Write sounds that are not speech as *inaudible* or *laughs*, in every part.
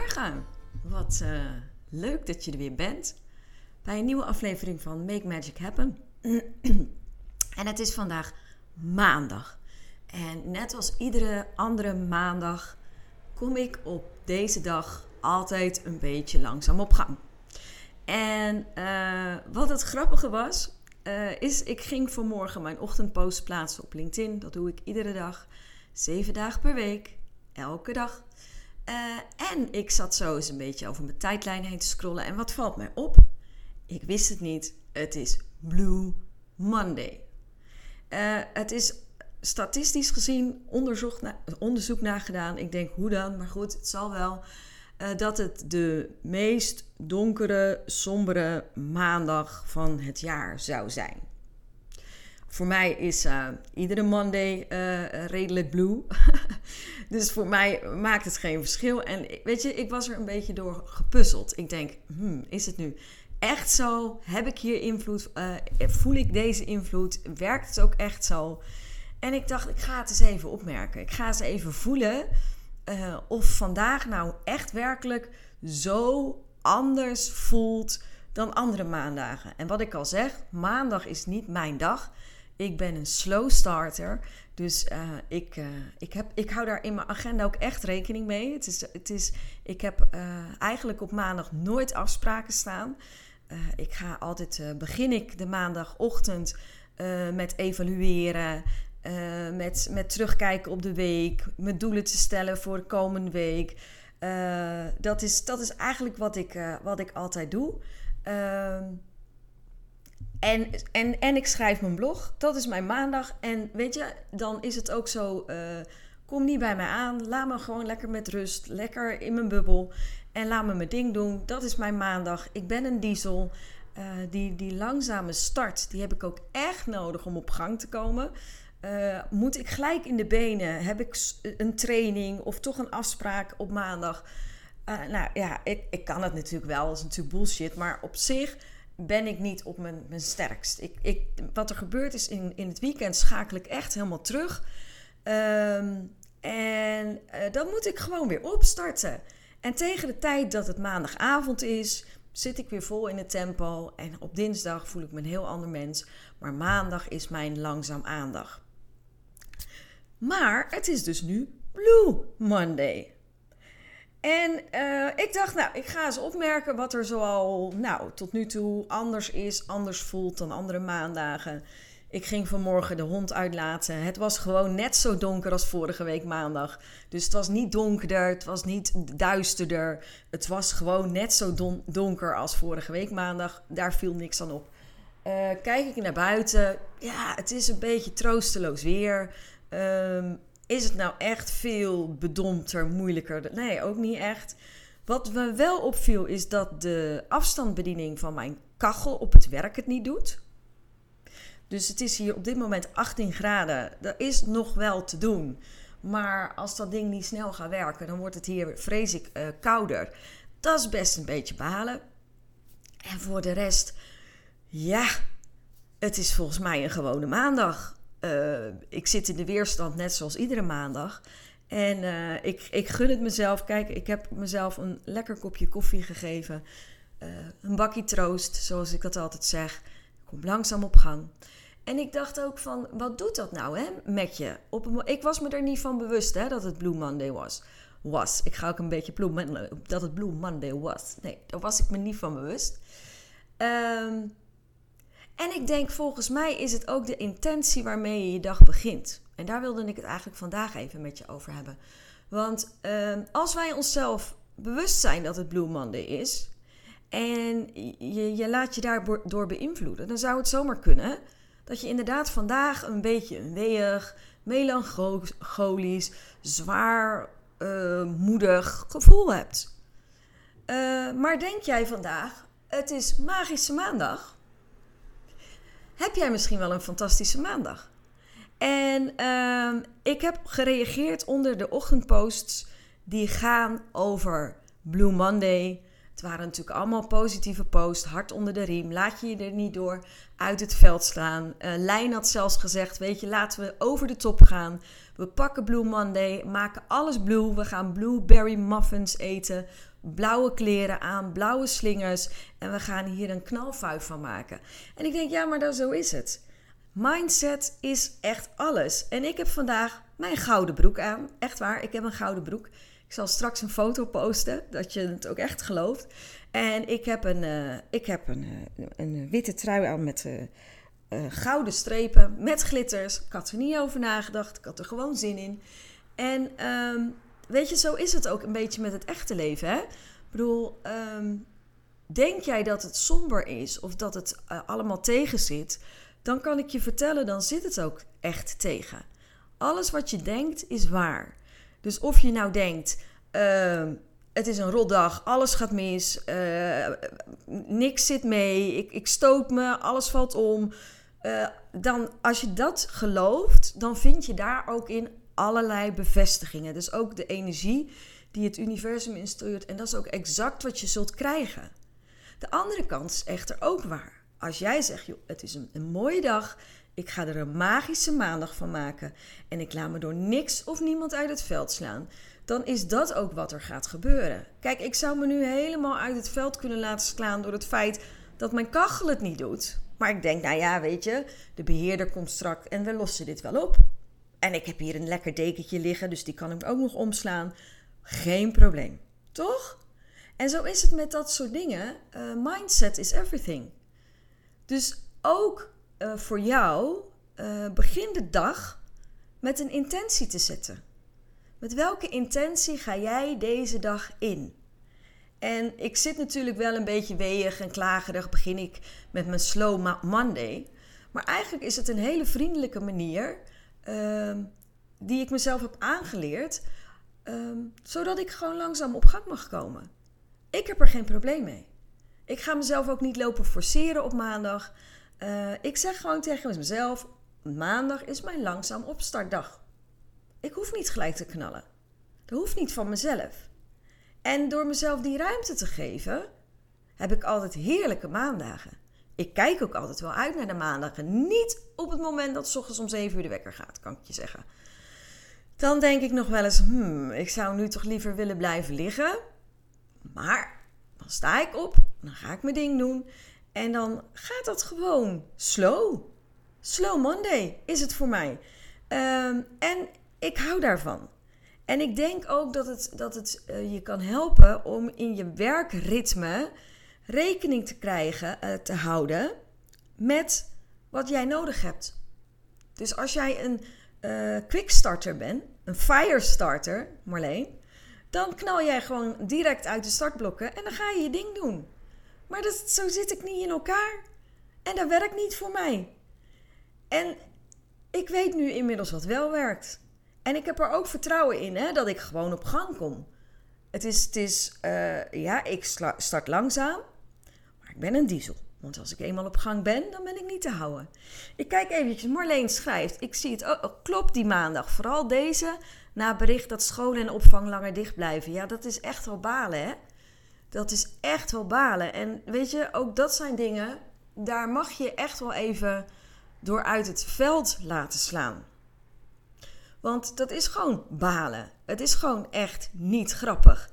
Goedemorgen, wat uh, leuk dat je er weer bent bij een nieuwe aflevering van Make Magic Happen. *clears throat* en het is vandaag maandag. En net als iedere andere maandag kom ik op deze dag altijd een beetje langzaam op gang. En uh, wat het grappige was, uh, is ik ging vanmorgen mijn ochtendpost plaatsen op LinkedIn. Dat doe ik iedere dag, zeven dagen per week, elke dag. Uh, en ik zat zo eens een beetje over mijn tijdlijn heen te scrollen. En wat valt mij op? Ik wist het niet. Het is Blue Monday. het is statistisch gezien onderzoek, na, onderzoek nagedaan. Ik denk hoe dan, maar goed, het zal wel. Uh, dat het de meest donkere, sombere maandag van het jaar zou zijn. Voor mij is iedere Monday redelijk blue. *laughs* dus voor mij maakt het geen verschil. En weet je, ik was er een beetje door gepuzzeld. Ik denk, hmm, is het nu echt zo? Heb ik hier invloed? voel ik deze invloed? Werkt het ook echt zo? En ik dacht, ik ga het eens even opmerken. Ik ga eens even voelen uh, of vandaag nou echt werkelijk zo anders voelt dan andere maandagen. En wat ik al zeg, maandag is niet mijn dag. Ik ben een slow starter. Dus uh, ik, uh, ik, heb, ik hou daar in mijn agenda ook echt rekening mee. Het is, het is, ik heb eigenlijk op maandag nooit afspraken staan. ik ga altijd, begin ik de maandagochtend met evalueren. Met, met terugkijken op de week, met doelen te stellen voor de komende week. Dat, is, dat is eigenlijk wat ik, wat ik altijd doe. En, en, en ik schrijf mijn blog. Dat is mijn maandag. En weet je, dan is het ook zo. kom niet bij mij aan. Laat me gewoon lekker met rust. Lekker in mijn bubbel. En laat me mijn ding doen. Dat is mijn maandag. Ik ben een diesel. die, die langzame start, die heb ik ook echt nodig om op gang te komen. Uh, moet ik gelijk in de benen? Heb ik een training of toch een afspraak op maandag? Nou ja, ik, ik kan het natuurlijk wel, dat is natuurlijk bullshit. Maar op zich ben ik niet op mijn, mijn sterkst. Ik, ik, wat er gebeurt is in, in het weekend schakel ik echt helemaal terug. Um, en uh, dan moet ik gewoon weer opstarten. En tegen de tijd dat het maandagavond is, zit ik weer vol in het tempo. En op dinsdag voel ik me een heel ander mens. Maar maandag is mijn langzaam aandag. Maar het is dus nu Blue Monday. En uh, ik dacht, nou, ik ga eens opmerken wat er zoal nou, tot nu toe anders is, anders voelt dan andere maandagen. Ik ging vanmorgen de hond uitlaten. Het was gewoon net zo donker als vorige week maandag. Dus het was niet donkerder, het was niet duisterder. Het was gewoon net zo don donker als vorige week maandag. Daar viel niks aan op. Uh, kijk ik naar buiten, ja, het is een beetje troosteloos weer. Um, is het nou echt veel bedompter, moeilijker? Nee, ook niet echt. Wat me wel opviel is dat de afstandsbediening van mijn kachel op het werk het niet doet. Dus het is hier op dit moment 18 graden. Dat is nog wel te doen. Maar als dat ding niet snel gaat werken, dan wordt het hier, vrees ik, uh, kouder. Dat is best een beetje balen. En voor de rest, ja, het is volgens mij een gewone maandag. Uh, ik zit in de weerstand net zoals iedere maandag. En uh, ik, ik gun het mezelf. Kijk, ik heb mezelf een lekker kopje koffie gegeven. Uh, een bakje troost, zoals ik dat altijd zeg. Ik kom langzaam op gang. En ik dacht ook van, wat doet dat nou hè, met je? Op ik was me er niet van bewust hè, dat het Blue Monday was. was. Ik ga ook een beetje Blue dat het Blue Monday was. Nee, daar was ik me niet van bewust. Um, en ik denk, volgens mij is het ook de intentie waarmee je je dag begint. En daar wilde ik het eigenlijk vandaag even met je over hebben. Want uh, als wij onszelf bewust zijn dat het Blue Monday is. En je, je laat je daardoor beïnvloeden. Dan zou het zomaar kunnen dat je inderdaad vandaag een beetje weeg, melancholisch, zwaar, uh, moedig gevoel hebt. Uh, maar denk jij vandaag, het is magische maandag? Heb jij misschien wel een fantastische maandag? En uh, ik heb gereageerd onder de ochtendposts die gaan over Blue Monday, het waren natuurlijk allemaal positieve posts, hard onder de riem. Laat je je er niet door uit het veld slaan. Uh, Lijn had zelfs gezegd, weet je, laten we over de top gaan. We pakken Blue Monday, maken alles blue. We gaan blueberry muffins eten, blauwe kleren aan, blauwe slingers. En we gaan hier een knalfuif van maken. En ik denk, ja, maar dat, zo is het. Mindset is echt alles. En ik heb vandaag mijn gouden broek aan. Echt waar, ik heb een gouden broek. Ik zal straks een foto posten, dat je het ook echt gelooft. En ik heb een, uh, ik heb een, uh, een witte trui aan met uh, gouden strepen, met glitters. Ik had er niet over nagedacht, ik had er gewoon zin in. En um, weet je, zo is het ook een beetje met het echte leven. Hè? Ik bedoel, um, denk jij dat het somber is of dat het allemaal tegen zit, dan kan ik je vertellen, dan zit het ook echt tegen. Alles wat je denkt is waar. Dus of je nou denkt, uh, het is een rotdag, alles gaat mis, uh, niks zit mee, ik, ik stoot me, alles valt om. Uh, dan, als je dat gelooft, dan vind je daar ook in allerlei bevestigingen. Dus ook de energie die het universum instuurt. En dat is ook exact wat je zult krijgen. De andere kant is echter ook waar. Als jij zegt, joh, het is een, een mooie dag, ik ga er een magische maandag van maken en ik laat me door niks of niemand uit het veld slaan, dan is dat ook wat er gaat gebeuren. Kijk, ik zou me nu helemaal uit het veld kunnen laten slaan door het feit dat mijn kachel het niet doet. Maar ik denk, nou ja, weet je, de beheerder komt strak en we lossen dit wel op. En ik heb hier een lekker dekentje liggen, dus die kan ik ook nog omslaan. Geen probleem, toch? En zo is het met dat soort dingen. Uh, mindset is everything. Dus ook uh, voor jou, uh, begin de dag met een intentie te zetten. Met welke intentie ga jij deze dag in? En ik zit natuurlijk wel een beetje weeg en klagerig, begin ik met mijn Slow Monday. Maar eigenlijk is het een hele vriendelijke manier uh, die ik mezelf heb aangeleerd, uh, zodat ik gewoon langzaam op gang mag komen. Ik heb er geen probleem mee. Ik ga mezelf ook niet lopen forceren op maandag. Uh, ik zeg gewoon tegen mezelf: maandag is mijn langzaam opstartdag. Ik hoef niet gelijk te knallen. Dat hoeft niet van mezelf. En door mezelf die ruimte te geven, heb ik altijd heerlijke maandagen. Ik kijk ook altijd wel uit naar de maandagen. Niet op het moment dat s ochtends om 7 uur de wekker gaat, kan ik je zeggen. Dan denk ik nog wel eens, hmm, ik zou nu toch liever willen blijven liggen. Maar dan sta ik op, dan ga ik mijn ding doen. En dan gaat dat gewoon slow. Slow Monday is het voor mij. Um, en ik hou daarvan. En ik denk ook dat het, dat het uh, je kan helpen om in je werkritme rekening te krijgen, uh, te houden met wat jij nodig hebt. Dus als jij een uh, quickstarter bent, een firestarter, Marleen, dan knal jij gewoon direct uit de startblokken en dan ga je je ding doen. Maar dat, zo zit ik niet in elkaar. En dat werkt niet voor mij. En ik weet nu inmiddels wat wel werkt. En ik heb er ook vertrouwen in hè, dat ik gewoon op gang kom. Het is, het is uh, ja, ik start langzaam, ik ben een diesel. Want als ik eenmaal op gang ben, dan ben ik niet te houden. Ik kijk eventjes, Marleen schrijft. Ik zie het, oh, oh, klopt die maandag. Vooral deze, na bericht dat scholen en opvang langer dicht blijven. Ja, dat is echt wel balen, hè? Dat is echt wel balen. En weet je, ook dat zijn dingen, daar mag je echt wel even door uit het veld laten slaan. Want dat is gewoon balen. Het is gewoon echt niet grappig.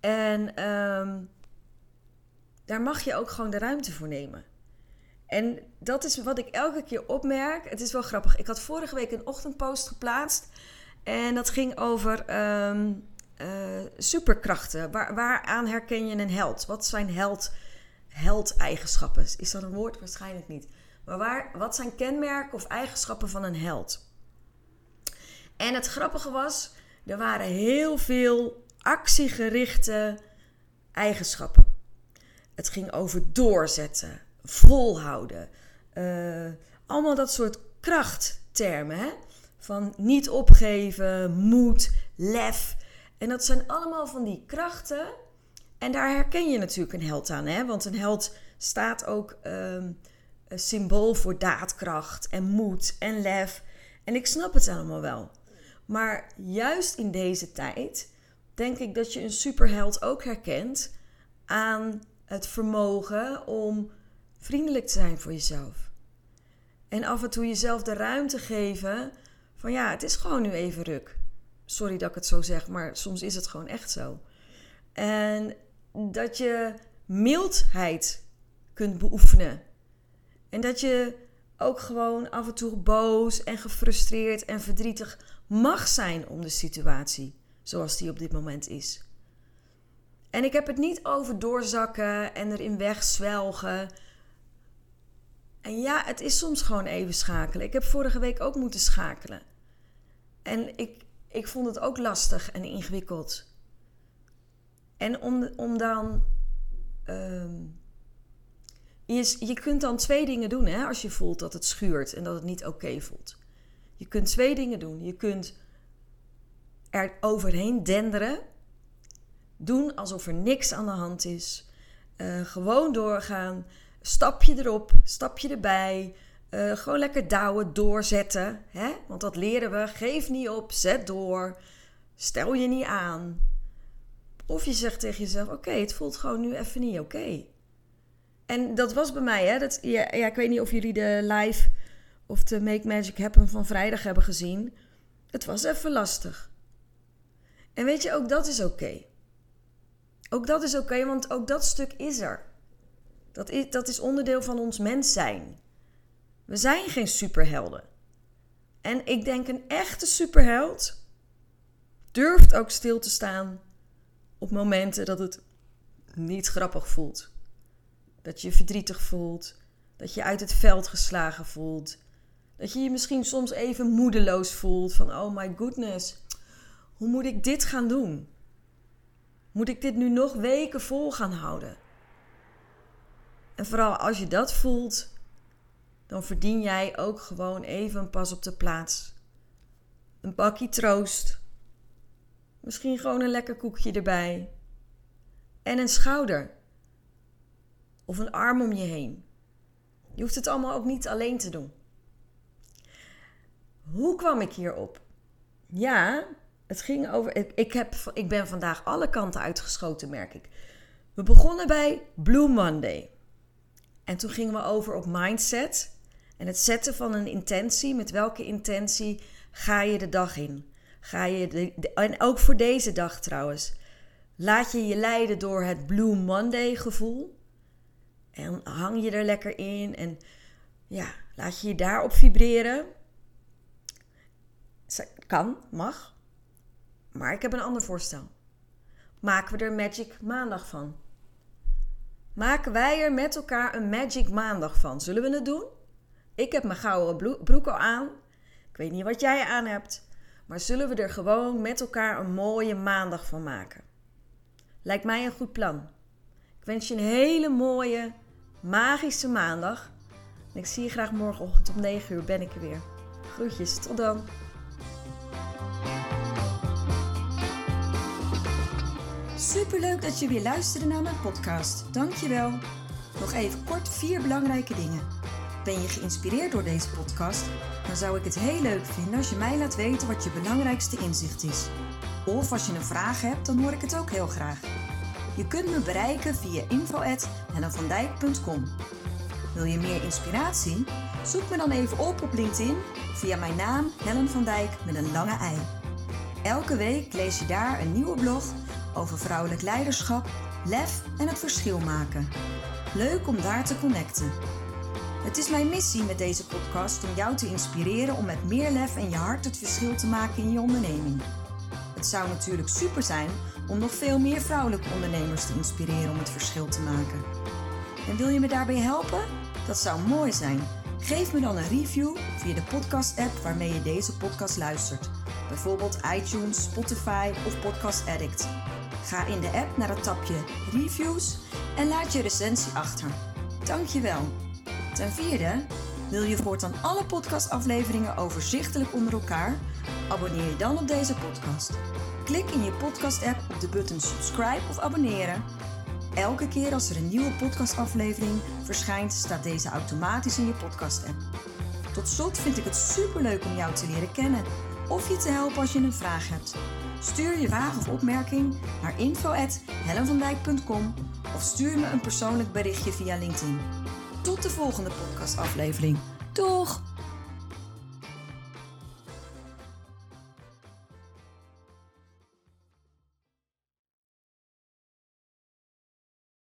En um, daar mag je ook gewoon de ruimte voor nemen. En dat is wat ik elke keer opmerk. Het is wel grappig. Ik had vorige week een ochtendpost geplaatst. En dat ging over um, uh, superkrachten. Waar, waaraan herken je een held? Wat zijn held, held-eigenschappen? Is dat een woord? Waarschijnlijk niet. Maar waar, wat zijn kenmerken of eigenschappen van een held? En het grappige was, er waren heel veel actiegerichte eigenschappen. Het ging over doorzetten, volhouden. Uh, allemaal dat soort krachttermen. Hè? van niet opgeven, moed, lef. En dat zijn allemaal van die krachten. En daar herken je natuurlijk een held aan, hè? Want een held staat ook ehm, een symbool voor daadkracht en moed en lef. En ik snap het allemaal wel. Maar juist in deze tijd denk ik dat je een superheld ook herkent aan het vermogen om vriendelijk te zijn voor jezelf. En af en toe jezelf de ruimte geven van ja, het is gewoon nu even ruk. Sorry dat ik het zo zeg, maar soms is het gewoon echt zo. En dat je mildheid kunt beoefenen. En dat je ook gewoon af en toe boos en gefrustreerd en verdrietig mag zijn om de situatie zoals die op dit moment is. En ik heb het niet over doorzakken en erin wegzwelgen. En ja, het is soms gewoon even schakelen. Ik heb vorige week ook moeten schakelen. En ik, ik vond het ook lastig en ingewikkeld. En om, om dan. Ehm, je, je kunt dan twee dingen doen hè, als je voelt dat het schuurt en dat het niet oké voelt. Je kunt twee dingen doen. Je kunt er overheen denderen. Doen alsof er niks aan de hand is. Uh, gewoon doorgaan. Stapje erop, stapje erbij. Uh, gewoon lekker douwen, doorzetten. Hè? Want dat leren we. Geef niet op, zet door. Stel je niet aan. Of je zegt tegen jezelf: Oké, het voelt gewoon nu even niet oké. En dat was bij mij, hè? Dat, ja, ja, ik weet niet of jullie de live of de Make Magic Happen van vrijdag hebben gezien. Het was even lastig. En weet je, ook dat is oké. Ook dat is oké, want ook dat stuk is er. Dat is, dat is onderdeel van ons mens zijn. We zijn geen superhelden. En ik denk een echte superheld durft ook stil te staan op momenten dat het niet grappig voelt. Dat je je verdrietig voelt, dat je uit het veld geslagen voelt, dat je je misschien soms even moedeloos voelt van oh my goodness, hoe moet ik dit gaan doen? Moet ik dit nu nog weken vol gaan houden? En vooral als je dat voelt, dan verdien jij ook gewoon even een pas op de plaats. Een bakje troost. Misschien gewoon een lekker koekje erbij. En een schouder. Of een arm om je heen. Je hoeft het allemaal ook niet alleen te doen. Hoe kwam ik hierop? Ja, het ging over. Ik, heb, ik ben vandaag alle kanten uitgeschoten, merk ik. We begonnen bij Blue Monday. En toen gingen we over op mindset. En het zetten van een intentie. Met welke intentie ga je de dag in? Ga je de, en ook voor deze dag trouwens. Laat je je leiden door het Blue Monday gevoel. En hang je er lekker in. En ja, laat je je daarop vibreren. Kan, mag. Maar ik heb een ander voorstel. Maken we er Magic Maandag van? Maken wij er met elkaar een Magic Maandag van? Zullen we het doen? Ik heb mijn gouden broek al aan. Ik weet niet wat jij aan hebt. Maar zullen we er gewoon met elkaar een mooie maandag van maken? Lijkt mij een goed plan. Ik wens je een hele mooie, magische maandag. En ik zie je graag morgenochtend om 9 uur ben ik er weer. Groetjes, tot dan. Superleuk dat je weer luisterde naar mijn podcast. Dankjewel. Nog even kort vier belangrijke dingen. Ben je geïnspireerd door deze podcast? Dan zou ik het heel leuk vinden als je mij laat weten wat je belangrijkste inzicht is. Of als je een vraag hebt, dan hoor ik het ook heel graag. Je kunt me bereiken via info.hellenvandijk.com Wil je meer inspiratie? Zoek me dan even op op LinkedIn via mijn naam Helen van Dijk met een lange ei. Elke week lees je daar een nieuwe blog over vrouwelijk leiderschap, lef en het verschil maken. Leuk om daar te connecten. Het is mijn missie met deze podcast om jou te inspireren om met meer lef en je hart het verschil te maken in je onderneming. Het zou natuurlijk super zijn om nog veel meer vrouwelijke ondernemers te inspireren om het verschil te maken. En wil je me daarbij helpen? Dat zou mooi zijn. Geef me dan een review via de podcast-app waarmee je deze podcast luistert. Bijvoorbeeld iTunes, Spotify of Podcast Addict. Ga in de app naar het tapje Reviews en laat je recensie achter. Dankjewel. Ten vierde, Wil je voortaan alle podcastafleveringen overzichtelijk onder elkaar? Abonneer je dan op deze podcast. Klik in je podcast-app op de button subscribe of abonneren. Elke keer als er een nieuwe podcastaflevering verschijnt, staat deze automatisch in je podcast-app. Tot slot vind ik het superleuk om jou te leren kennen of je te helpen als je een vraag hebt. Stuur je vraag of opmerking naar info@hellenvandijk.com of stuur me een persoonlijk berichtje via LinkedIn. Tot de volgende podcastaflevering. Doeg!